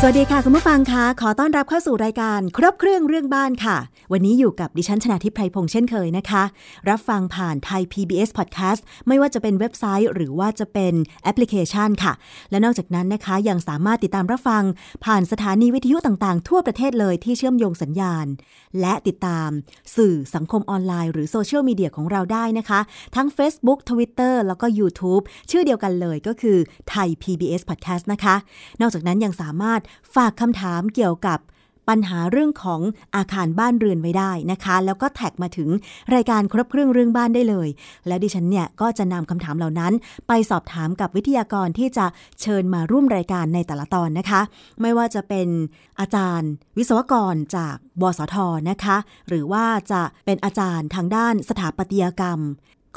สวัสดีค่ะ คุณผู้ฟังคะขอต้อนรับเข้าสู่รายการครบเครื่องเรื่องบ้านค่ะ วันนี้อยู่กับดิฉันชนาทิพไพรพงษ์เช่นเคยนะคะ รับฟังผ่านไทย PBS Podcast ไม่ว่าจะเป็นเว็บไซต์ หรือว่าจะเป็นแอปพลิเคชันค่ะ และนอกจากนั้นนะคะยังสามารถติดตามรับฟัง ผ่านสถานีวิทยุต่างๆ ทั่วประเทศเลยที่เชื่อมโยงสัญญาณ และติดตามสื่อสังคมออนไลน์หรือโซเชียลมีเดียของเราได้นะคะ ทั้ง Facebook Twitter แล้วก็ YouTube ชื่อเดียวกันเลยก็คือไทย PBS Podcast นะคะ นอกจากนั้นยังสามารถฝากคำถามเกี่ยวกับปัญหาเรื่องของอาคารบ้านเรือนไว้ได้นะคะ แล้วก็แท็กมาถึงรายการครบเครื่องเรื่องบ้านได้เลย แล้วดิฉันเนี่ยก็จะนำคำถามเหล่านั้น ไปสอบถามกับวิทยากรที่จะเชิญมาร่วมรายการในแต่ละตอนนะคะ ไม่ว่าจะเป็นอาจารย์ วิศวกรจากบสทนะคะ หรือว่าจะเป็นอาจารย์ทางด้านสถาปัตยกรรม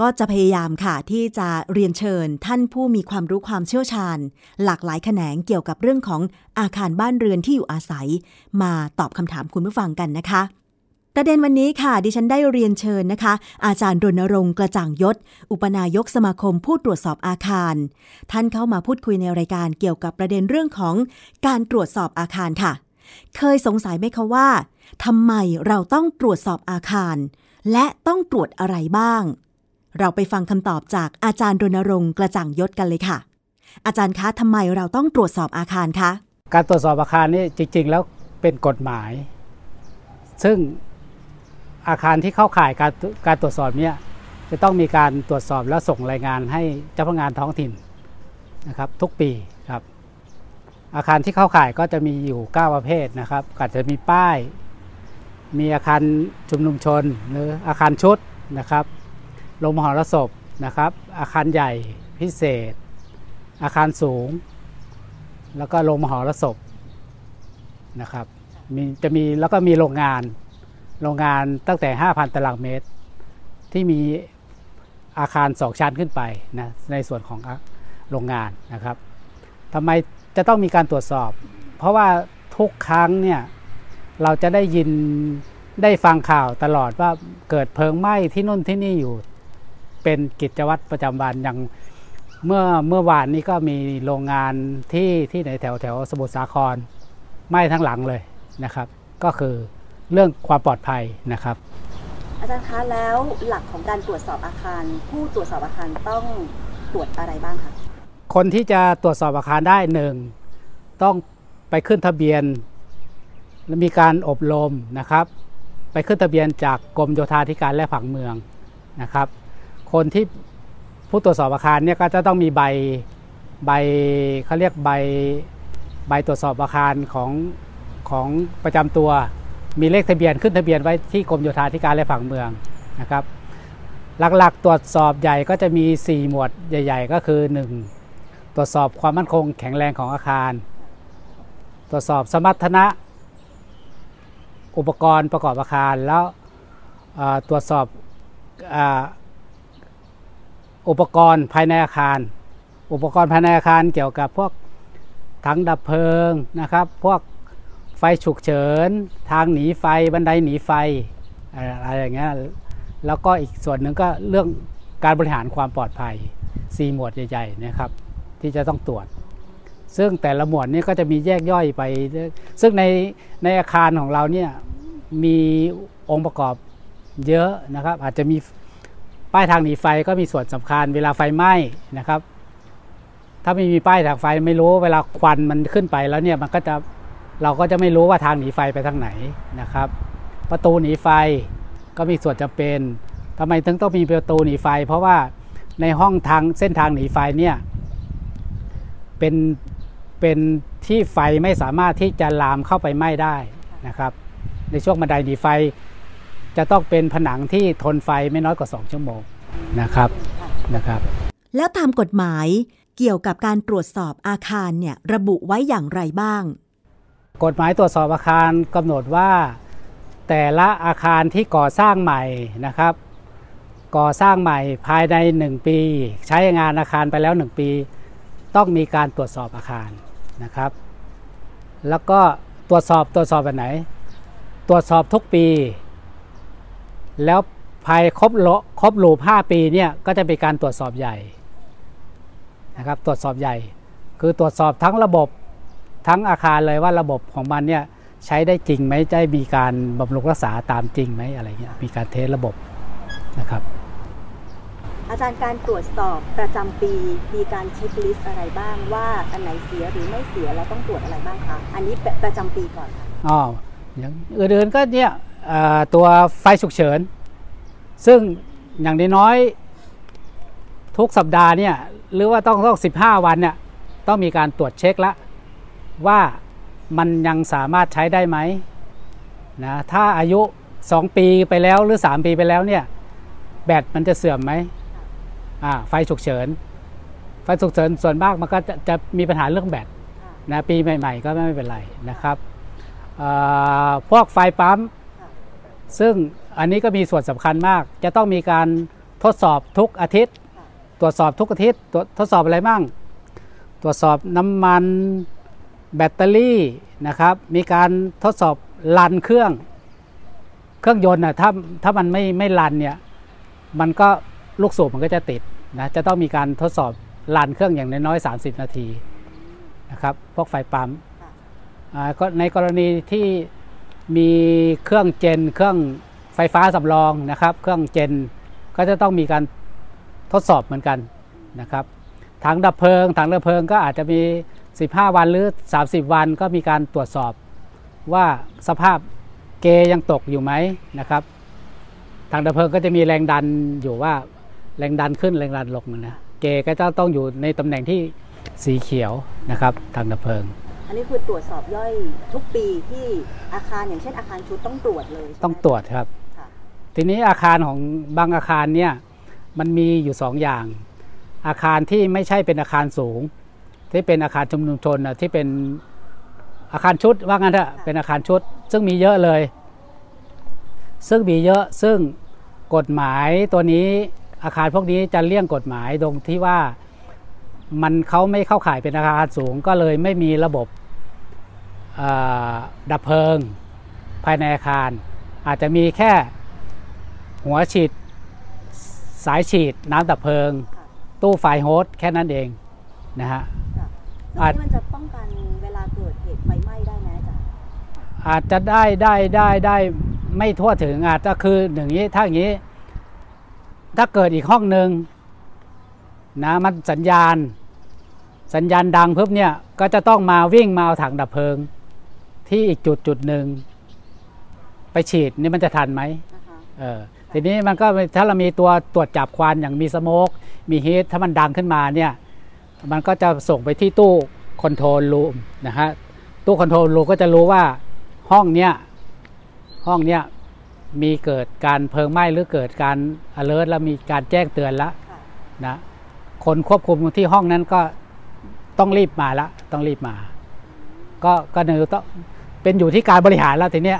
ก็จะพยายามค่ะที่จะเรียนเชิญท่านผู้มีความรู้ความเชี่ยวชาญ หลากหลายแขนงเกี่ยวกับเรื่องของอาคารบ้านเรือนที่อยู่อาศัย มาตอบคำถามคุณผู้ฟังกันนะคะ ประเด็นวันนี้ค่ะ ดิฉันได้เรียนเชิญนะคะ อาจารย์รณรงค์กระจ่างยศ อุปนายกสมาคมผู้ตรวจสอบอาคาร ท่านเข้ามาพูดคุยในรายการเกี่ยวกับประเด็นเรื่องของการตรวจสอบอาคารค่ะ เคยสงสัยไหมคะว่าทำไมเราต้องตรวจสอบอาคาร และต้องตรวจอะไรบ้าง เราไปฟังคำตอบจากอาจารย์รณรงค์กระจ่างยศกันเลยค่ะ อาจารย์คะทำไมเราต้องตรวจสอบอาคารคะการตรวจสอบอาคารนี่จริง ๆ แล้วเป็นกฎหมาย ซึ่งอาคารที่เข้าข่ายการการตรวจสอบเนี่ยจะต้องมีการตรวจสอบแล้วส่งรายงานให้เจ้าพนักงานท้องถิ่นนะครับทุกปีครับอาคารที่เข้าข่ายก็จะมีอยู่ 9 ประเภทนะครับก็จะมีป้าย มีอาคารชุมนุมชนหรืออาคารชุดนะครับ โรงมหรสพนะครับ อาคารใหญ่พิเศษ อาคารสูง แล้วก็โรงมหรสพนะครับมีจะมีแล้วก็มีโรงงานโรงงานตั้งแต่ 5,000 ตารางเมตร ที่มีอาคารสองชั้นขึ้นไปนะในส่วนของโรงงานนะครับทำไมจะต้องมีการตรวจสอบ เพราะว่าทุกครั้งเนี่ยเราจะได้ยินได้ฟังข่าวตลอดว่าเกิดเพลิงไหม้ที่นู่นที่นี่อยู่ เป็นกิจวัตรประจำวันอย่างเมื่อเมื่อวานนี้ก็มีโรงงานที่ที่ในแถวแถวสมุทรสาครไหม้ทั้งหลังเลยนะครับ ก็คือเรื่องความปลอดภัยนะครับ อาจารย์คะแล้วหลักของการตรวจสอบอาคาร ผู้ตรวจสอบอาคารต้องตรวจอะไรบ้างคะคนที่จะตรวจสอบอาคารได้หนึ่งต้องไปขึ้นทะเบียนและมีการอบรมนะครับ ไปขึ้นทะเบียนจากกรมโยธาธิการและผังเมืองนะครับ คนที่ผู้ตรวจสอบอาคารเนี่ยก็จะต้องมีใบใบเขาเรียกใบใบตรวจสอบอาคารของของประจำตัวมีเลขทะเบียนขึ้นทะเบียนไว้ที่กรมโยธาธิการและผังเมืองนะครับหลักๆ ตรวจสอบใหญ่ก็จะมี 4 หมวดใหญ่ ๆ ก็คือ 1. ตรวจสอบความมั่นคงแข็งแรงของอาคาร ตรวจสอบสมรรถนะอุปกรณ์ประกอบอาคาร แล้วตรวจสอบ อุปกรณ์ภายในอาคาร อุปกรณ์ภายในอาคารเกี่ยวกับพวกถังดับเพลิงนะครับ พวกไฟฉุกเฉิน ทางหนีไฟบันไดหนีไฟอะไรอย่างเงี้ยแล้วก็อีกส่วนหนึ่งก็เรื่องการบริหารความปลอดภัย 4 หมวดใหญ่ๆนะครับ ที่จะต้องตรวจ ซึ่งแต่ละหมวดนี้ก็จะมีแยกย่อยไป ซึ่งในในอาคารของเราเนี่ยมีองค์ประกอบเยอะนะครับ อาจจะมี ป้ายทางหนีไฟก็มีส่วนสำคัญ เวลาไฟไหม้นะครับ ถ้าไม่มีป้ายทางไฟไม่รู้เวลาควันมันขึ้นไปแล้วเนี่ยมันก็จะเราก็จะไม่รู้ว่าทางหนีไฟไปทางไหนนะครับ ประตูหนีไฟก็มีส่วนจำเป็นทำไมถึงต้องมีประตูหนีไฟ เพราะว่าในห้องทางเส้นทางหนีไฟเนี่ยเป็นเป็นที่ไฟไม่สามารถที่จะลามเข้าไปไหม้ได้นะครับ ในช่วงบันไดหนีไฟ จะต้องเป็นผนังที่ทนไฟไม่น้อยกว่า 2 ชั่วโมงนะครับนะครับ แล้วตามกฎหมายเกี่ยวกับการตรวจสอบอาคารเนี่ยระบุไว้อย่างไรบ้าง กฎหมายตรวจสอบอาคารกำหนดว่า แต่ละอาคารที่ก่อสร้างใหม่นะครับ ก่อสร้างใหม่ภายใน 1 ปี ใช้งานอาคารไปแล้ว 1 ปี ต้องมีการตรวจสอบอาคารนะครับ แล้วก็ตรวจสอบตรวจสอบแบบไหน ตรวจสอบทุกปี แล้วภายครบโลครบลูป5ปีเนี่ยก็จะเป็นการตรวจสอบใหญ่นะครับตรวจสอบใหญ่ คือตรวจสอบทั้งระบบทั้งอาคารเลยว่าระบบของมันเนี่ยใช้ได้จริงไหมได้มีการบำรุงรักษาตามจริงไหมอะไรเงี้ยมีการเทสระบบนะครับ อาจารย์การตรวจสอบประจำปีมีการเช็คลิสต์อะไรบ้างว่าอันไหนเสียหรือไม่เสียเราต้องตรวจอะไรบ้างคะอันนี้ประจำปีก่อนค่ะอ๋ออย่างอื่นๆก็เนี่ยเอ่อ ตัวไฟฉุกเฉิน ซึ่งอย่างน้อยทุกสัปดาห์เนี่ยหรือว่าต้องต้อง 15 วันเนี่ยต้องมีการตรวจเช็คละว่ามันยังสามารถใช้ได้ไหมนะถ้าอายุ 2 ปีไปแล้วหรือ 3 ปีไปแล้วเนี่ยแบตมันจะเสื่อมไหมอ่าไฟฉุกเฉิน ไฟฉุกเฉินส่วนมากมันก็จะจะมีปัญหาเรื่องแบตนะปีใหม่ ๆ ก็ไม่เป็นไรนะครับพวกไฟปั๊ม ซึ่งอันนี้ก็มีส่วนสำคัญมาก จะต้องมีการทดสอบทุกอาทิตย์ ตรวจสอบทุกอาทิตย์ตรวจทดสอบอะไรบ้าง ตรวจสอบน้ำมันแบตเตอรี่นะครับ มีการทดสอบรันเครื่อง เครื่องยนต์นะถ้าถ้ามันไม่ไม่รันเนี่ย มันก็ลูกสูบมันก็จะติดนะ จะต้องมีการทดสอบรันเครื่องอย่างน้อยๆ30 นาทีนะครับ พวกไฟปั๊มอ่าก็ในกรณีที่ มีเครื่องเจน เครื่องไฟฟ้าสำรองนะครับ เครื่องเจนก็จะต้องมีการทดสอบเหมือนกันนะครับถังดับเพลิงถังดับเพลิงก็อาจจะมี 15 วันหรือ 30 วันก็มีการตรวจสอบ ว่าสภาพเกยังตกอยู่ไหมนะครับถังดับเพลิงก็จะมีแรงดันอยู่ว่าแรงดันขึ้นแรงดันลงนะเกก็จะต้องอยู่ในตำแหน่งที่สีเขียวนะครับถังดับเพลิง อันนี้คือตรวจสอบย่อยทุกปีที่อาคารอย่างเช่นอาคารชุดต้องตรวจเลยใช่ไหมต้องตรวจครับค่ะทีนี้อาคารของบางอาคารเนี่ยมันมีอยู่สองอย่าง อาคารที่ไม่ใช่เป็นอาคารสูง ที่เป็นอาคารชุมนุมชนนะที่เป็นอาคารชุดว่างั้นเถอะเป็นอาคารชุด ซึ่งมีเยอะเลย ซึ่งมีเยอะซึ่งกฎหมายตัวนี้อาคารพวกนี้จะเลี่ยงกฎหมายตรงที่ว่ามันเขาไม่เข้าข่ายเป็นอาคารสูงก็เลยไม่มีระบบเอ่อ ดับเพลิงภายในอาคาร อาจจะมีแค่หัวฉีดสายฉีดน้ำดับเพลิงค่ะตู้ไฟโฮสต์แค่นั้นเองนะฮะค่ะซึ่งอาจนี่มันจะป้องกันเวลาเกิดเหตุไฟไหม้ได้ไหมอาจารย์อาจจะได้ได้ได้ได้ไม่ทั่วถึงอาจจะคืออย่างนี้ถ้าอย่างนี้ ถ้าเกิดอีกห้องหนึ่งนะมันสัญญาณ สัญญาณดังปุ๊บเนี่ยก็จะต้องมาวิ่งมาเอาถังดับเพลิง ที่อีกจุดจุดหนึ่งไปฉีดนี่มันจะทันไหมนะคะเออทีนี้มันก็ถ้าเรามีตัวตรวจจับควันอย่างมี smoke มี heat ถ้ามันดังขึ้นมาเนี่ยมันก็จะส่งไปที่ตู้ control room นะฮะตู้ control room ก็จะรู้ว่าห้องเนี้ยห้องเนี้ยมีเกิดการเพลิงไหม้หรือเกิดการ alert แล้วมีการแจ้งเตือนแล้วค่ะนะคนควบคุมที่ห้องนั้นก็ต้องรีบมาละต้องรีบมา ก็ก็เนือต้อง เป็นอยู่ที่การบริหารแล้วทีเนี้ย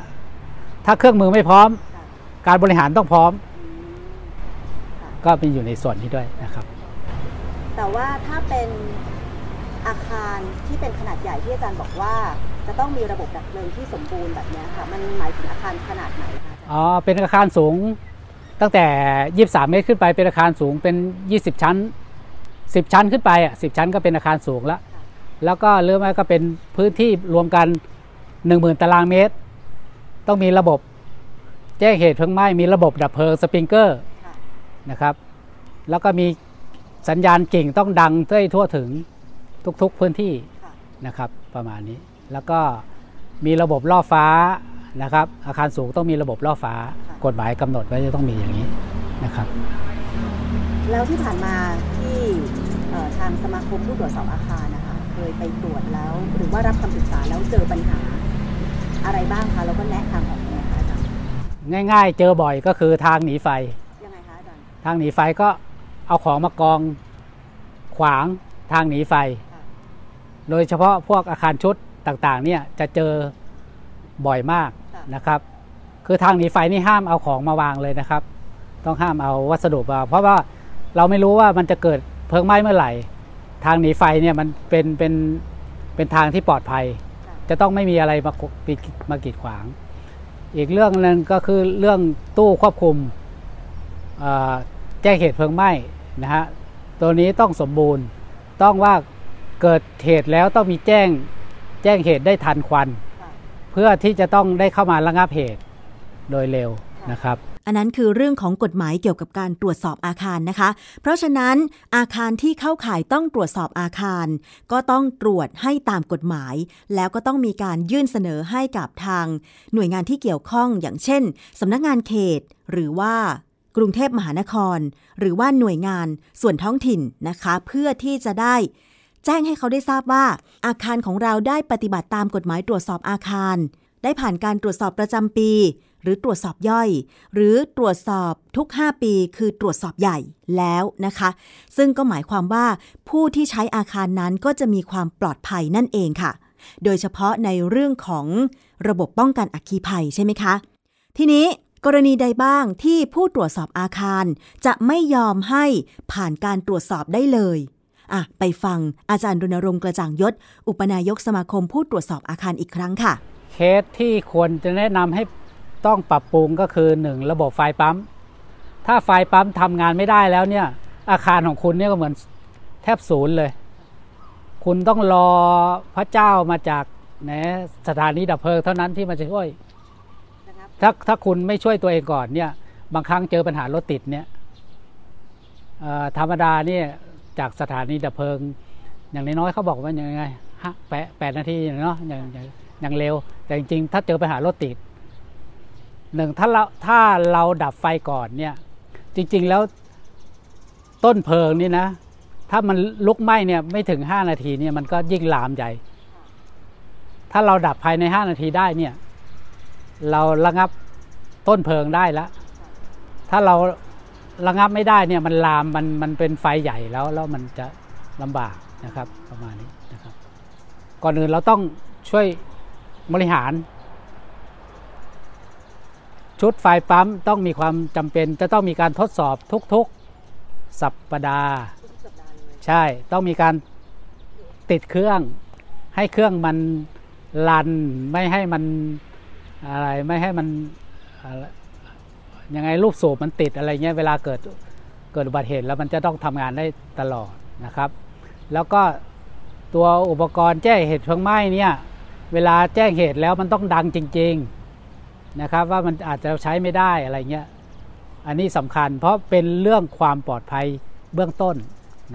ถ้าเครื่องมือไม่พร้อมค่ะการบริหารต้องพร้อมอืมค่ะก็เป็นอยู่ในส่วนนี้ด้วยนะครับ แต่ว่าถ้าเป็นอาคารที่เป็นขนาดใหญ่ที่อาจารย์บอกว่า จะต้องมีระบบดับเพลิงที่สมบูรณ์แบบเนี้ยค่ะ มันหมายถึงอาคารขนาดไหนคะอาจารย์อ๋อเป็นอาคารสูงตั้งแต่ 23 เมตรขึ้นไปเป็นอาคารสูงเป็น 20 ชั้น 10 ชั้นขึ้นไปอะ10 ชั้นก็เป็นอาคารสูงแล้วแล้วก็เรื่องไม่ก็เป็นพื้นที่รวมกัน 10,000 ตารางเมตร ต้องมีระบบแจ้งเหตุเพลิงไหม้มีระบบดับเพลิงสปริงเกอร์นะครับ แล้วก็มีสัญญาณกิ่งต้องดังให้ทั่วถึงทุกๆพื้นที่นะครับประมาณนี้ แล้วก็มีระบบล่อฟ้านะครับ อาคารสูงต้องมีระบบล่อฟ้ากฎหมายกำหนดไว้จะต้องมีอย่างนี้นะครับ แล้วที่ผ่านมาที่ทางสมาคมผู้ตรวจสอบอาคารนะคะเคยไปตรวจแล้ว หรือว่ารับคำปรึกษาแล้วเจอปัญหา อะไรบ้างคะแล้วก็แนะทางออกยังไงคะอาจารย์ง่าย ๆ เจอบ่อยก็คือทางหนีไฟ ยังไงคะอาจารย์ทางหนีไฟก็เอาของมากองขวางทางหนีไฟค่ะโดยเฉพาะพวกอาคารชุดต่างๆ เนี่ยจะเจอบ่อยมากค่ะนะครับ คือทางหนีไฟนี่ห้ามเอาของมาวางเลยนะครับ ต้องห้ามเอาวัสดุมาเพราะว่าเราไม่รู้ว่ามันจะเกิดเพลิงไหม้เมื่อไหร่ ทางหนีไฟเนี่ยมันเป็นเป็นเป็นทางที่ปลอดภัยค่ะ จะต้องไม่มีอะไรมาปิดมากีดขวาง อีกเรื่องหนึ่งก็คือเรื่องตู้ควบคุมแจ้งเหตุเพลิงไหม้นะฮะตัวนี้ต้องสมบูรณ์ต้องว่าเกิดเหตุแล้วต้องมีแจ้งแจ้งเหตุได้ทันควัน เพื่อที่จะต้องได้เข้ามาระงับเหตุโดยเร็วนะครับ อันนั้นคือเรื่องของกฎหมายเกี่ยวกับการตรวจสอบอาคารนะคะ เพราะฉะนั้นอาคารที่เข้าข่ายต้องตรวจสอบอาคาร ก็ต้องตรวจให้ตามกฎหมาย แล้วก็ต้องมีการยื่นเสนอให้กับทาง หน่วยงานที่เกี่ยวข้องอย่างเช่นสำนักงานเขต หรือว่ากรุงเทพมหานคร หรือว่าหน่วยงานส่วนท้องถิ่นนะคะ เพื่อที่จะได้แจ้งให้เขาได้ทราบว่า อาคารของเราได้ปฏิบัติตามกฎหมายตรวจสอบอาคาร ได้ผ่านการตรวจสอบประจำปี หรือตรวจสอบย่อย หรือตรวจสอบทุก 5 ปีคือตรวจสอบใหญ่แล้วนะคะ ซึ่งก็หมายความว่าผู้ที่ใช้อาคารนั้นก็จะมีความปลอดภัยนั่นเองค่ะ โดยเฉพาะในเรื่องของระบบป้องกันอัคคีภัยใช่ไหมคะ ทีนี้กรณีใดบ้างที่ผู้ตรวจสอบอาคาร จะไม่ยอมให้ผ่านการตรวจสอบได้เลยอะไปฟังอาจารย์รณรงค์กระจ่างยศ อุปนายกสมาคมผู้ตรวจสอบอาคารอีกครั้งค่ะ เคสที่ควรจะแนะนำให้ ต้องปรับปรุงก็คือ 1 ระบบไฟปั๊ม ถ้าไฟปั๊มทำงานไม่ได้แล้วเนี่ย อาคารของคุณเนี่ยก็เหมือนแทบศูนย์เลย คุณต้องรอพระเจ้ามาจากนะสถานีดับเพลิงเท่านั้นที่มันจะช่วย ถ้าถ้าคุณไม่ช่วยตัวเองก่อนเนี่ย บางครั้งเจอปัญหารถติดเนี่ยธรรมดาเนี่ยจากสถานีดับเพลิง อย่างน้อยๆเขาบอกว่าอย่างไงฮะแปดแปดนาทีเนาะอย่างอย่างเร็ว แต่จริงๆ ถ้าเจอปัญหารถติด หนึ่งถ้าเราถ้าเราดับไฟก่อนเนี่ยจริง ๆแล้วต้นเพลิงนี่นะ ถ้ามันลุกไหม้เนี่ยไม่ถึงห้านาทีเนี่ยมันก็ยิ่งลามใหญ่ ถ้าเราดับภายในห้านาทีได้เนี่ย เราระงับต้นเพลิงได้แล้วถ้าเราระงับไม่ได้เนี่ยมันลามมันมันเป็นไฟใหญ่แล้วแล้วมันจะลำบากนะครับประมาณนี้นะครับ ก่อนอื่นเราต้องช่วยบริหาร ชุดไฟปั๊มต้องมีความจำเป็นจะต้องมีการทดสอบทุกๆสัปปดาห์ใช่ต้องมีการติดเครื่อง ให้เครื่องมันลันไม่ให้มันอะไรไม่ให้มันยังไงรูปสูบมันติดอะไรเงี้ยเวลาเกิดเกิดอุบัติเหตุแล้วมันจะต้องทำงานได้ตลอดนะครับ แล้วก็ตัวอุปกรณ์แจ้งเหตุเพลิงไหม้เนี่ยเวลาแจ้งเหตุแล้วมันต้องดังจริง ๆ นะครับว่ามันอาจจะใช้ไม่ได้อะไรเงี้ยอันนี้สำคัญเพราะเป็นเรื่องความปลอดภัยเบื้องต้น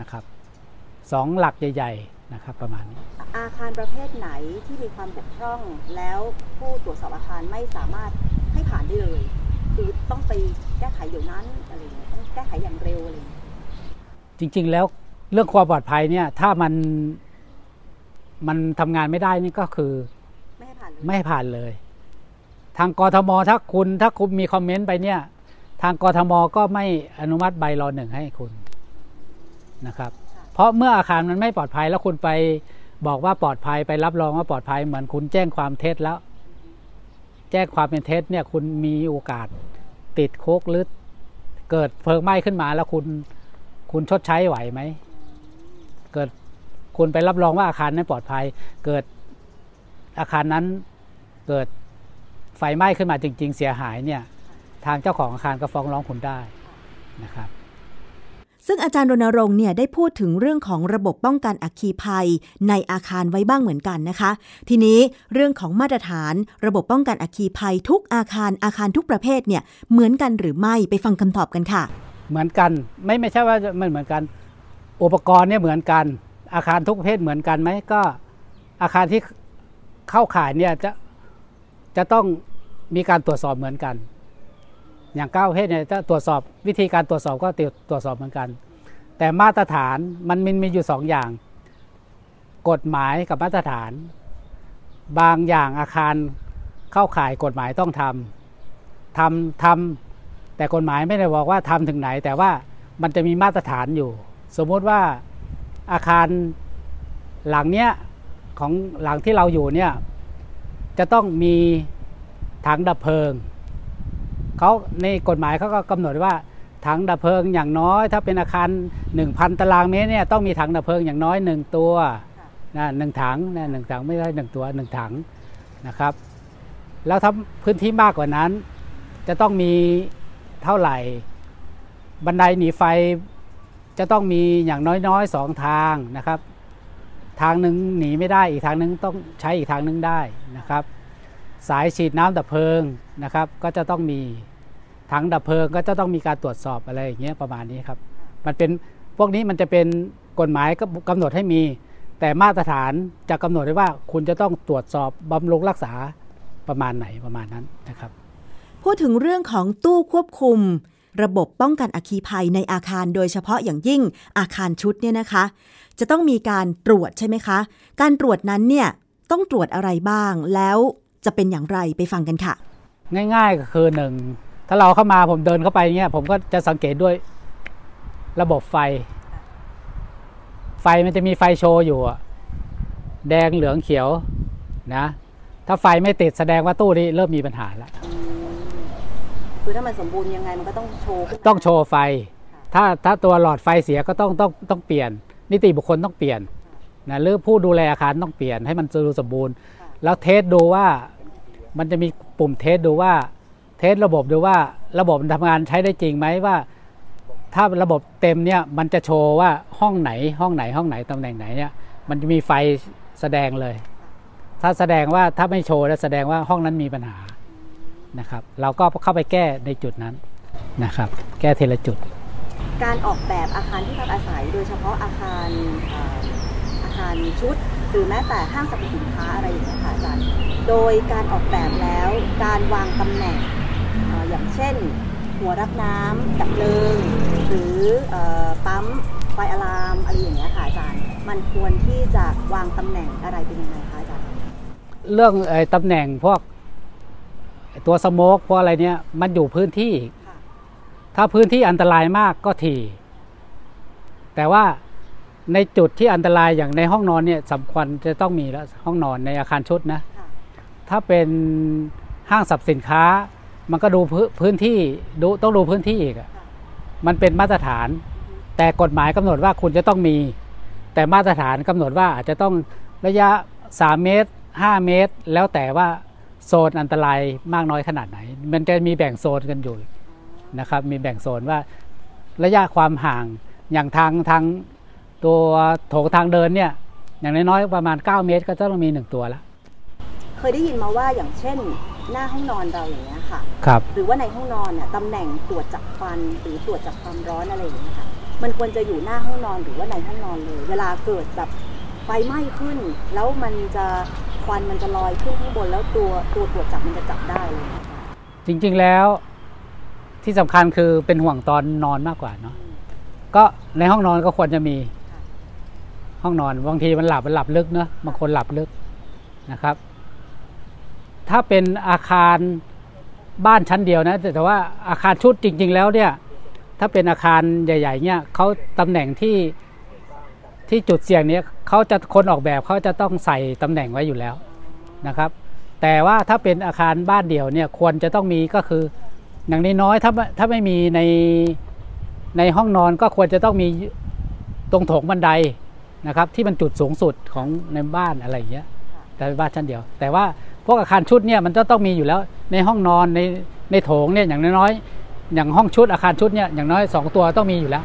นะครับสองหลักใหญ่ๆนะครับประมาณนี้ อาคารประเภทไหนที่มีความบกพร่องแล้วผู้ตรวจสอบอาคารไม่สามารถให้ผ่านได้เลย คือต้องไปแก้ไขเดี๋ยวนั้นอะไรเงี้ยต้องแก้ไขอย่างเร็วอะไรเงี้ยจริง ๆ แล้วเรื่องความปลอดภัยเนี่ยถ้ามันมันทำงานไม่ได้นี่ก็คือ ไม่ให้ผ่านไม่ให้ผ่านเลย ทางกทมถ้าคุณถ้าคุณมีคอมเมนต์ไปเนี่ย ทางกทมก็ไม่อนุมัติใบรอหนึ่งให้คุณนะครับ เพราะเมื่ออาคารมันไม่ปลอดภัยแล้วคุณไปบอกว่าปลอดภัยไปรับรองว่าปลอดภัยเหมือนคุณแจ้งความเท็จแล้ว แจ้งความเป็นเท็จเนี่ยคุณมีโอกาสติดคุกหรือเกิดเพลิงไหม้ขึ้นมาแล้วคุณคุณชดใช้ไหวไหมเกิดคุณไปรับรองว่าอาคารนั้นปลอดภัย เกิดอาคารนั้นเกิด ไฟไหม้ขึ้นมาจริง ๆ เสียหายเนี่ยทางเจ้าของอาคารก็ฟ้องร้องคุณได้นะครับซึ่งอาจารย์รณรงค์เนี่ยได้พูดถึงเรื่องของระบบป้องกันอัคคีภัยในอาคารไว้บ้างเหมือนกันนะคะ ทีนี้เรื่องของมาตรฐาน ระบบป้องกันอัคคีภัยทุกอาคารอาคารทุกประเภทเนี่ยเหมือนกันหรือไม่ไปฟังคำตอบกันค่ะ เหมือนกันไม่ไม่ใช่ว่ามันเหมือนกัน อุปกรณ์เนี่ยเหมือนกัน อาคารทุกประเภทเหมือนกันไหมก็อาคารที่เข้าข่ายเนี่ยจะ จะต้องมีการตรวจสอบเหมือนกัน อย่างเก้าเพศเนี่ยจะตรวจสอบวิธีการตรวจสอบก็ตรวจสอบเหมือนกัน แต่มาตรฐานมันมีมีอยู่สองอย่าง กฎหมายกับมาตรฐาน บางอย่างอาคารเข้าข่ายกฎหมายต้องทำทำทำแต่กฎหมายไม่ได้บอกว่าทำถึงไหน แต่ว่ามันจะมีมาตรฐานอยู่ สมมุติว่าอาคารหลังเนี้ยของหลังที่เราอยู่เนี่ย จะต้องมีถังดับเพลิงเขาในกฎหมายเขาก็กำหนดว่าถังดับเพลิงอย่างน้อย ถ้าเป็นอาคาร 1,000 ตารางเมตรเนี่ยต้องมีถังดับเพลิงอย่างน้อยหนึ่งตัวนะหนึ่งถังนะหนึ่งถังไม่ได้หนึ่งตัวหนึ่งถังนะครับ แล้วถ้าพื้นที่มากกว่านั้น จะต้องมีเท่าไหร่ บันไดหนีไฟจะต้องมีอย่างน้อยๆสองทางนะครับ ทางหนึ่งหนีไม่ได้อีกทางหนึ่งต้องใช้อีกทางหนึ่งได้นะครับ สายฉีดน้ำดับเพลิงนะครับ ก็จะต้องมีถังดับเพลิงก็จะต้องมีการตรวจสอบอะไรอย่างเงี้ยประมาณนี้ครับ มันเป็นพวกนี้มันจะเป็นกฎหมายกำหนดให้มี แต่มาตรฐานจะกำหนดได้ว่าคุณจะต้องตรวจสอบบำรุงรักษาประมาณไหนประมาณนั้นนะครับ พูดถึงเรื่องของตู้ควบคุม ระบบป้องกันอัคคีภัยในอาคารโดยเฉพาะอย่างยิ่งอาคารชุดเนี่ยนะคะ จะต้องมีการตรวจใช่ไหมคะ การตรวจนั้นเนี่ยต้องตรวจอะไรบ้างแล้วจะเป็นอย่างไรไปฟังกันค่ะ ง่ายๆก็คือหนึ่งถ้าเราเข้ามาผมเดินเข้าไปเนี่ยผมก็จะสังเกตด้วยระบบไฟ ไฟมันจะมีไฟโชว์อยู่อะแดงเหลืองเขียวนะ ถ้าไฟไม่ติดแสดงว่าตู้นี้เริ่มมีปัญหาแล้ว คือถ้ามันสมบูรณ์ยังไงมันก็ต้องโชว์ขึ้นมาต้องโชว์ไฟ ถ้าถ้าตัวหลอดไฟเสียก็ต้องต้องต้องเปลี่ยน นิติบุคคลต้องเปลี่ยนนะหรือผู้ดูแลอาคารต้องเปลี่ยนให้มันดูสมบูรณ์ แล้วเทสดูว่ามันจะมีปุ่มเทสดูว่า เทสระบบดูว่าระบบมันทำงานใช้ได้จริงไหมว่า ถ้าระบบเต็มเนี่ยมันจะโชว์ว่าห้องไหนห้องไหนห้องไหนตำแหน่งไหนเนี่ยมันจะมีไฟแสดงเลย ถ้าแสดงว่าถ้าไม่โชว์แล้วแสดงว่าห้องนั้นมีปัญหา นะครับ เราก็เข้าไปแก้ในจุดนั้นนะครับ แก้ทีละจุด การออกแบบอาคารที่พักอาศัย โดยเฉพาะอาคารเอ่ออาคารชุดหรือแม้แต่ห้างสรรพสินค้าอะไรอย่างเงี้ยค่ะอาจารย์ โดยการออกแบบแล้วการวางตำแหน่งเอ่ออย่างเช่น หัวรับน้ำดับเพลิงหรือเออปั๊มไฟอะลามอะไรอย่างเงี้ยค่ะอาจารย์ มันควรที่จะวางตำแหน่งอะไรเป็นยังไงคะอาจารย์ เรื่องไอ้ตำแหน่งพวกไอ้ ตัวสโมกพวกอะไรเนี่ยมันอยู่พื้นที่ค่ะถ้าพื้นที่อันตรายมากก็ถี่ แต่ว่าในจุดที่อันตรายอย่างในห้องนอนเนี่ยสำคัญจะต้องมีแล้วห้องนอนในอาคารชุดนะค่ะถ้าเป็นห้างสรรพสินค้า มันก็ดูพื้นพื้นที่ดูต้องดูพื้นที่อีกอะค่ะมันเป็นมาตรฐาน แต่กฎหมายกำหนดว่าคุณจะต้องมี แต่มาตรฐานกำหนดว่าอาจจะต้องระยะ 3 เมตร 5 เมตร แล้วแต่ว่า โซนอันตรายมากน้อยขนาดไหน มันจะมีแบ่งโซนกันอยู่นะครับ มีแบ่งโซนว่าระยะความห่างอย่างทางทางตัวโถงทางเดินเนี่ยอย่างน้อยๆประมาณ 9 เมตร ก็จะต้องมี 1 ตัวแล้วเคยได้ยินมาว่าอย่างเช่น หน้าห้องนอนเราอย่างเงี้ยค่ะครับหรือว่าในห้องนอนเนี่ยตำแหน่งตรวจจับควันหรือตรวจจับความร้อนอะไรอย่างเงี้ยค่ะมันควรจะอยู่หน้าห้องนอนหรือว่าในห้องนอนเลย เวลาเกิดแบบไฟไหม้ขึ้น แล้วมันจะ ควันมันจะลอยขึ้นข้างบนแล้วตัวตัวตรวจจับมันจะจับได้เลยนะคะจริงๆแล้วที่สำคัญคือเป็นห่วงตอนนอนมากกว่าเนาะก็ในห้องนอนก็ควรจะมีห้องนอนบางทีมันหลับมันหลับลึกเนอะบางคนหลับลึกนะครับ ถ้าเป็นอาคารบ้านชั้นเดียวนะแต่แต่ว่าอาคารชุดจริง ๆ แล้วเนี่ย ถ้าเป็นอาคารใหญ่ ๆ เนี่ยเขาตำแหน่งที่ ที่จุดเสี่ยงนี้เขาจะคนออกแบบเขาจะต้องใส่ตำแหน่งไว้อยู่แล้วนะครับ แต่ว่าถ้าเป็นอาคารบ้านเดี่ยวเนี่ยควรจะต้องมีก็คืออย่างน้อยๆถ้าไม่ถ้าไม่มีในในห้องนอนก็ควรจะต้องมีตรงโถงบันไดนะครับที่มันจุดสูงสุดของในบ้านอะไรอย่างเงี้ยแต่บ้านชั้นเดียว แต่ว่าพวกอาคารชุดเนี่ยมันจะต้องมีอยู่แล้วในห้องนอนในในโถงเนี่ยอย่างน้อยๆอย่างห้องชุดอาคารชุดเนี่ยอย่างน้อยสองตัวต้องมีอยู่แล้ว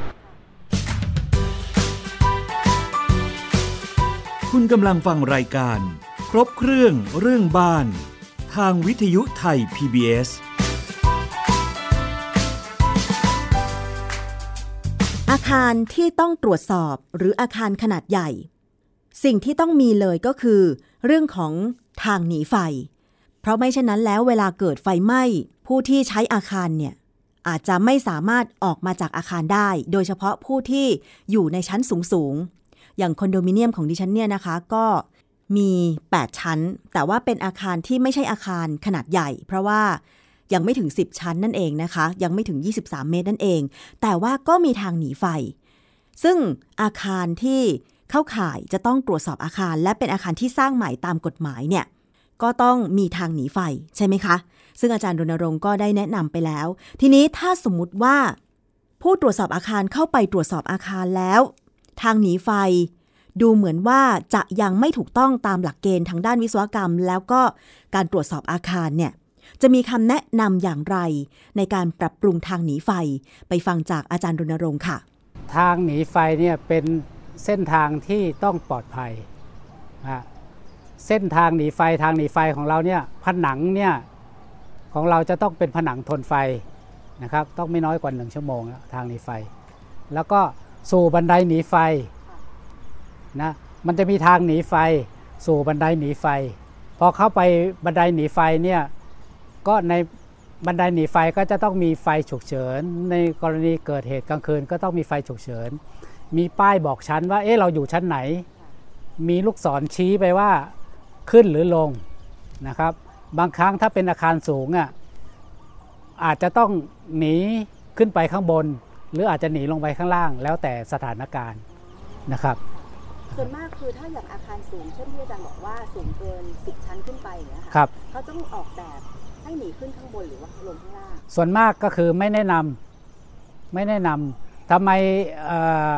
คุณกำลังฟังรายการ ครบเครื่องเรื่องบ้าน ทางวิทยุไทย PBS อาคารที่ต้องตรวจสอบหรืออาคารขนาดใหญ่ สิ่งที่ต้องมีเลยก็คือ เรื่องของทางหนีไฟ เพราะไม่เช่นนั้นแล้วเวลาเกิดไฟไหม้ผู้ที่ใช้อาคารเนี่ยอาจจะไม่สามารถออกมาจากอาคารได้ โดยเฉพาะผู้ที่อยู่ในชั้นสูงๆ อย่างคอนโดมิเนียมของดิฉันเนี่ยนะคะ ก็มี 8 ชั้น แต่ว่าเป็นอาคารที่ไม่ใช่อาคารขนาดใหญ่ เพราะว่ายังไม่ถึง 10 ชั้นนั่นเองนะคะ ยังไม่ถึง 23 เมตรนั่นเอง แต่ว่าก็มีทางหนีไฟ ซึ่งอาคารที่เข้าข่ายจะต้องตรวจสอบอาคาร และเป็นอาคารที่สร้างใหม่ตามกฎหมายเนี่ยก็ต้องมีทางหนีไฟใช่ไหมคะ ซึ่งอาจารย์รณรงค์ก็ได้แนะนำไปแล้ว ทีนี้ถ้าสมมุติว่า ผู้ตรวจสอบอาคารเข้าไปตรวจสอบอาคารแล้ว ทางหนีไฟ ดูเหมือนว่าจะยังไม่ถูกต้องตามหลักเกณฑ์ทางด้านวิศวกรรม แล้วก็การตรวจสอบอาคารเนี่ยจะมีคำแนะนำอย่างไร ในการปรับปรุงทางหนีไฟไปฟังจากอาจารย์รณรงค์ค่ะ ทางหนีไฟเนี่ยเป็นเส้นทางที่ต้องปลอดภัยนะเส้นทางหนีไฟทางหนีไฟของเราเนี่ยผนังเนี่ยของเราจะต้องเป็นผนังทนไฟนะครับต้องไม่น้อยกว่าหนึ่งชั่วโมง ทางหนีไฟ แล้วก็ สู่บันไดหนีไฟนะมันจะมีทางหนีไฟ สู่บันไดหนีไฟ พอเข้าไปบันไดหนีไฟเนี่ยก็ในบันไดหนีไฟก็จะต้องมีไฟฉุกเฉิน ในกรณีเกิดเหตุกลางคืนก็ต้องมีไฟฉุกเฉิน มีป้ายบอกชั้นว่าเอ๊ะเราอยู่ชั้นไหน มีลูกศรชี้ไปว่าขึ้นหรือลงนะครับบางครั้งถ้าเป็นอาคารสูงอะอาจจะต้องหนีขึ้นไปข้างบน หรืออาจจะหนีลงไปข้างล่าง แล้วแต่สถานการณ์นะครับ ส่วนมากคือถ้าอย่างอาคารสูงเช่นที่อาจารย์บอกว่าสูงเกิน10ชั้นขึ้นไปอย่างเงี้ยค่ะครับ เขาต้องออกแบบให้หนีขึ้นข้างบนหรือว่าลงข้างล่าง ส่วนมากก็คือไม่แนะนำไม่แนะนำทำไมเอ่อ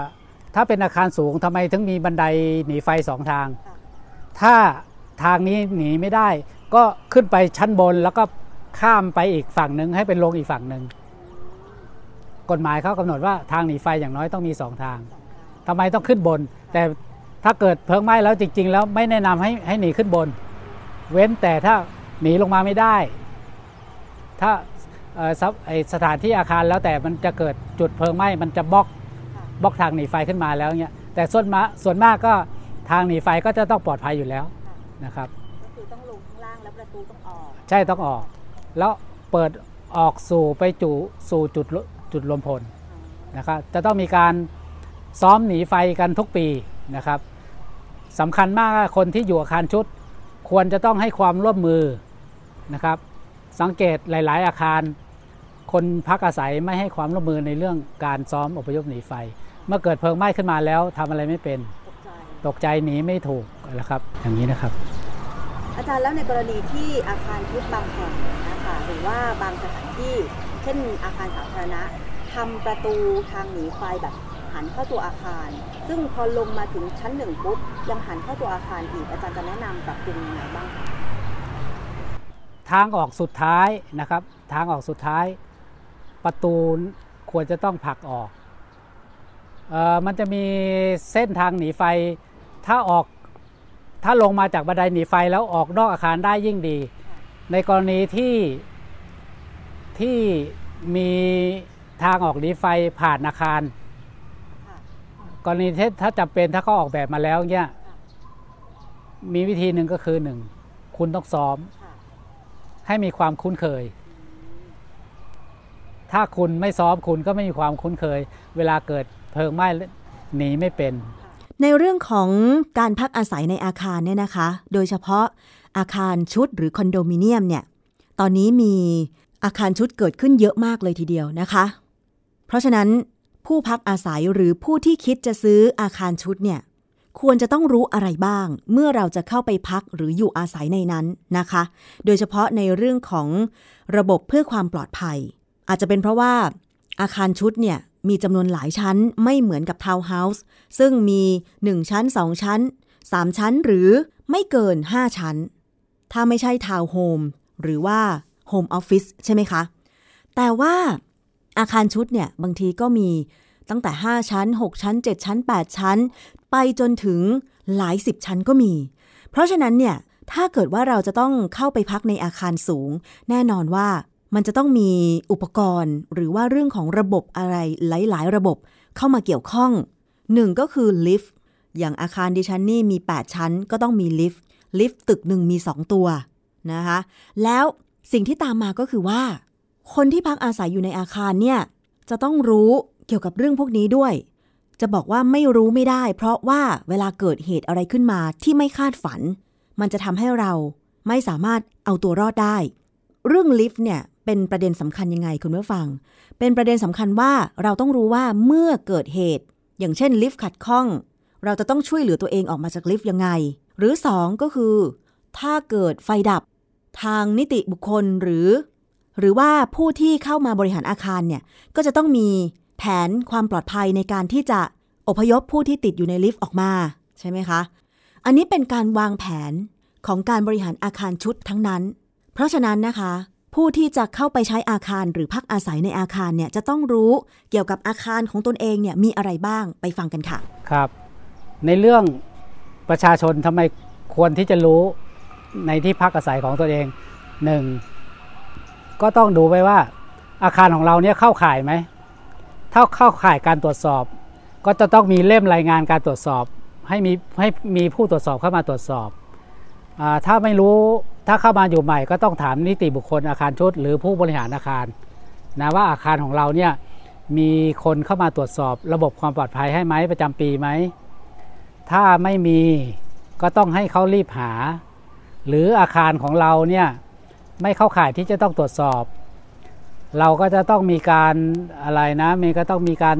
ถ้าเป็นอาคารสูงทำไมถึงมีบันไดหนีไฟสองทาง ค่ะถ้าทางนี้หนีไม่ได้ ก็ขึ้นไปชั้นบนแล้วก็ข้ามไปอีกฝั่งหนึ่งให้เป็นลงอีกฝั่งหนึ่ง กฎหมายเขากำหนดว่าทางหนีไฟอย่างน้อยต้องมีสองทางสองทางทำไมต้องขึ้นบน แต่ถ้าเกิดเพลิงไหม้แล้วจริง ๆ แล้วไม่แนะนำให้ให้หนีขึ้นบน เว้นแต่ถ้าหนีลงมาไม่ได้ ถ้าเอ่อซับไอสถานที่อาคารแล้วแต่มันจะเกิดจุดเพลิงไหม้มันจะบล็อกค่ะบล็อกทางหนีไฟขึ้นมาแล้วเนี่ยแต่ส่วนมาส่วนมากก็ทางหนีไฟก็จะต้องปลอดภัยอยู่แล้วค่ะนะครับก็คือต้องลงข้างล่างแล้วประตูต้องออก ใช่ต้องออก แล้วเปิดออกสู่ไปจูสู่จุด จุดรวมพลนะครับจะต้องมีการซ้อมหนีไฟกันทุกปีนะครับสำคัญมากคนที่อยู่อาคารชุด ควรจะต้องให้ความร่วมมือนะครับ สังเกตหลาย ๆ อาคาร คนพักอาศัยไม่ให้ความร่วมมือในเรื่องการซ้อมอพยพหนีไฟ เมื่อเกิดเพลิงไหม้ขึ้นมาแล้วทำอะไรไม่เป็นตกใจตกใจหนีไม่ถูกนะครับ อย่างนี้นะครับ อาจารย์แล้วในกรณีที่อาคารชุดบางแห่งนะคะหรือว่าบางสถานที่ เช่นอาคารสาธารณะทำประตูทางหนีไฟแบบหันเข้าตัวอาคาร ซึ่งพอลงมาถึงชั้นหนึ่งปุ๊บยังหันเข้าตัวอาคารอีกอาจารย์จะแนะนำปรับปรุงยังไงบ้างคะทางออกสุดท้ายนะครับ ทางออกสุดท้าย ประตูควรจะต้องผลักออกเออมันจะมีเส้นทางหนีไฟ ถ้าออกถ้าลงมาจากบันไดหนีไฟแล้วออกนอกอาคารได้ยิ่งดี ในกรณีที่ ที่มีทางออกหนีไฟผ่านอาคารค่ะกรณีที่ถ้าจำเป็นถ้าเขาออกแบบมาแล้วเนี่ยมีวิธีหนึ่งก็คือหนึ่งคุณต้องซ้อมค่ะให้มีความคุ้นเคย ถ้าคุณไม่ซ้อมคุณก็ไม่มีความคุ้นเคย เวลาเกิดเพลิงไหม้หนีไม่เป็น ในเรื่องของการพักอาศัยในอาคารเนี่ยนะคะ โดยเฉพาะอาคารชุดหรือคอนโดมิเนียมเนี่ยตอนนี้มี อาคารชุดเกิดขึ้นเยอะมากเลยทีเดียวนะคะ เพราะฉะนั้นผู้พักอาศัยหรือผู้ที่คิดจะซื้ออาคารชุดเนี่ยควรจะต้องรู้อะไรบ้าง เมื่อเราจะเข้าไปพักหรืออยู่อาศัยในนั้นนะคะ โดยเฉพาะในเรื่องของระบบเพื่อความปลอดภัย อาจจะเป็นเพราะว่าอาคารชุดเนี่ยมีจำนวนหลายชั้นไม่เหมือนกับทาวน์เฮาส์ซึ่งมี 1 ชั้น 2 ชั้น 3 ชั้นหรือไม่เกิน 5 ชั้น ถ้าไม่ใช่ทาวน์โฮมหรือว่า โฮมออฟฟิศใช่ไหมคะ แต่ว่าอาคารชุดเนี่ย บางทีก็มีตั้งแต่ 5 ชั้น 6 ชั้น 7 ชั้น 8 ชั้น ไปจนถึงหลายสิบชั้นก็มี เพราะฉะนั้นเนี่ย ถ้าเกิดว่าเราจะต้องเข้าไปพักในอาคารสูง แน่นอนว่ามันจะต้องมีอุปกรณ์ หรือว่าเรื่องของระบบอะไรหลาย ๆ ระบบเข้ามาเกี่ยวข้องหนึ่งก็คือลิฟต์อย่างอาคารดิฉันนี่มี 8 ชั้นก็ต้องมีลิฟต์ลิฟต์ตึกหนึ่งมี 2 ตัวนะคะ แล้ว สิ่งที่ตามมาก็คือว่า คนที่พักอาศัยอยู่ในอาคารเนี่ย จะต้องรู้เกี่ยวกับเรื่องพวกนี้ด้วย จะบอกว่าไม่รู้ไม่ได้ เพราะว่าเวลาเกิดเหตุอะไรขึ้นมาที่ไม่คาดฝัน มันจะทำให้เราไม่สามารถเอาตัวรอดได้ เรื่องลิฟต์เนี่ยเป็นประเด็นสำคัญยังไงคุณผู้ฟัง เป็นประเด็นสำคัญว่าเราต้องรู้ว่าเมื่อเกิดเหตุ อย่างเช่นลิฟต์ขัดข้อง เราจะต้องช่วยเหลือตัวเองออกมาจากลิฟต์ยังไง หรือสองก็คือ ถ้าเกิดไฟดับ ทางนิติบุคคลหรือ หรือว่าผู้ที่เข้ามาบริหารอาคารเนี่ยก็จะต้องมีแผนความปลอดภัยในการที่จะอพยพผู้ที่ติดอยู่ในลิฟต์ออกมาใช่ไหมคะ อันนี้เป็นการวางแผนของการบริหารอาคารชุดทั้งนั้น เพราะฉะนั้นนะคะ ผู้ที่จะเข้าไปใช้อาคารหรือพักอาศัยในอาคารเนี่ยจะต้องรู้เกี่ยวกับอาคารของตนเองเนี่ยมีอะไรบ้างไปฟังกันค่ะ ครับ ในเรื่องประชาชนทำไมควรที่จะรู้ ในที่พักอาศัยของตัวเองหนึ่งก็ต้องดูไปว่าอาคารของเราเนี่ยเข้าข่ายไหมถ้าเข้าข่ายการตรวจสอบ ก็จะต้องมีเล่มรายงานการตรวจสอบ ให้มีให้มีผู้ตรวจสอบเข้ามาตรวจสอบอถ้าไม่รู้ถ้าเข้ามาอยู่ใหม่ ก็ต้องถามนิติบุคคลอาคารชุด หรือผู้บริหารอาคารนะว่าอาคารของเราเนี่ยมีคนเข้ามาตรวจสอบ ระบบความปลอดภัยให้ไหมประจำปีไหมถ้าไม่มีก็ต้องให้เขารีบหา หรืออาคารของเราเนี่ยไม่เข้าข่ายที่จะต้องตรวจสอบ เราก็จะต้องมีการอะไรนะมีก็ต้องมีการ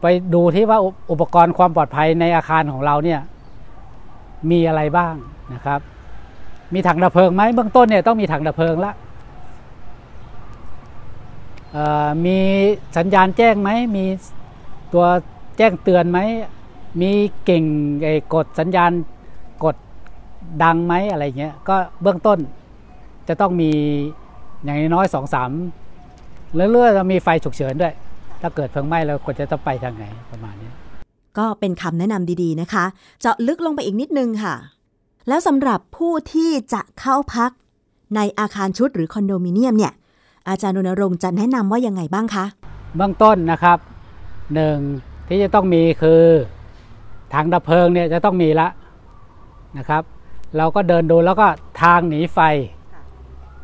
ไปดูที่ว่าอุปกรณ์ความปลอดภัยในอาคารของเราเนี่ยมีอะไรบ้างนะครับ มีถังดับเพลิงไหมเบื้องต้นเนี่ยต้องมีถังดับเพลิงละมีสัญญาณแจ้งไหมมีตัวแจ้งเตือนไหมมีเก่งไอ้กดสัญญาณ ดังไหมอะไรเงี้ยก็เบื้องต้นจะต้องมีอย่างน้อยสองสามเรื่อยๆจะมีไฟฉุกเฉินด้วย ถ้าเกิดเพลิงไหม้เราควรจะต้องไปทางไหนประมาณนี้ ก็เป็นคำแนะนำดีๆนะคะ เจาะลึกลงไปอีกนิดนึงค่ะ แล้วสำหรับผู้ที่จะเข้าพักในอาคารชุดหรือคอนโดมิเนียมเนี่ย อาจารย์นรงค์จะแนะนำว่ายังไงบ้างคะเบื้องต้นนะครับหนึ่งที่จะต้องมีคือถังดับเพลิงเนี่ยจะต้องมีละนะครับ เราก็เดินดูแล้วก็ทางหนีไฟ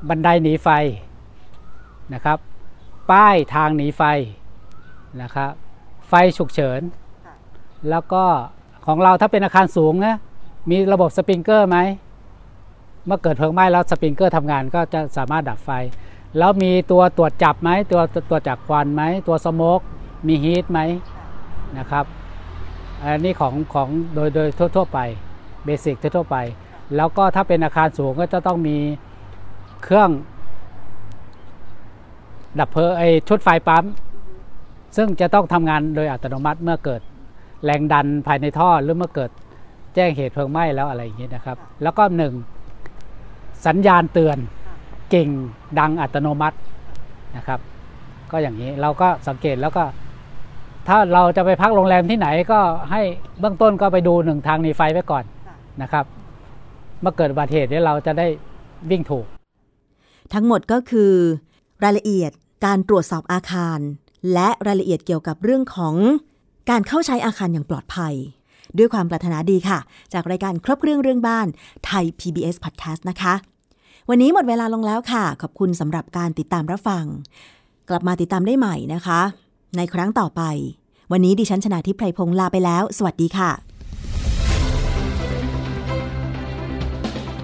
บันไดหนีไฟนะครับ ป้ายทางหนีไฟนะครับ ไฟฉุกเฉิน แล้วก็ของเราถ้าเป็นอาคารสูงนะมีระบบสปริงเกอร์ไหมเมื่อเกิดเพลิงไหม้แล้วสปริงเกอร์ทำงานก็จะสามารถดับไฟ แล้วมีตัวตรวจจับไหมตัวตัวจับควันไหมตัวสโมกมีฮีทไหมนะครับอันนี้ของของโดยโดยทั่ว ๆ ไปเบสิกทั่วๆไป แล้วก็ถ้าเป็นอาคารสูงก็จะต้องมีเครื่อง ดับเพลิงไอชุดไฟปั๊ม ซึ่งจะต้องทำงานโดยอัตโนมัติเมื่อเกิดแรงดันภายในท่อหรือเมื่อเกิดแจ้งเหตุเพลิงไหม้แล้วอะไรอย่างนี้นะครับ แล้วก็หนึ่งสัญญาณเตือนเก่งดังอัตโนมัตินะครับ ก็อย่างนี้เราก็สังเกตแล้วก็ ถ้าเราจะไปพักโรงแรมที่ไหนก็ให้เบื้องต้นก็ไปดูหนึ่งทางหนีไฟไว้ก่อนนะครับ มื่อเกิดอุบัติเหตุเนี่ยเราจะได้วิ่งถูก ทั้งหมดก็คือ รายละเอียดการตรวจสอบอาคาร และรายละเอียดเกี่ยวกับเรื่องของการเข้าใช้อาคารอย่างปลอดภัย ด้วยความปรารถนาดีค่ะ จากรายการครบเครื่องเรื่องบ้านไทย PBS Podcast นะคะ วันนี้หมดเวลาลงแล้วค่ะ ขอบคุณสำหรับการติดตามรับฟัง กลับมาติดตามได้ใหม่นะคะ ในครั้งต่อไป วันนี้ดิฉันชนะทิพไพรพงศ์ลาไปแล้ว สวัสดีค่ะ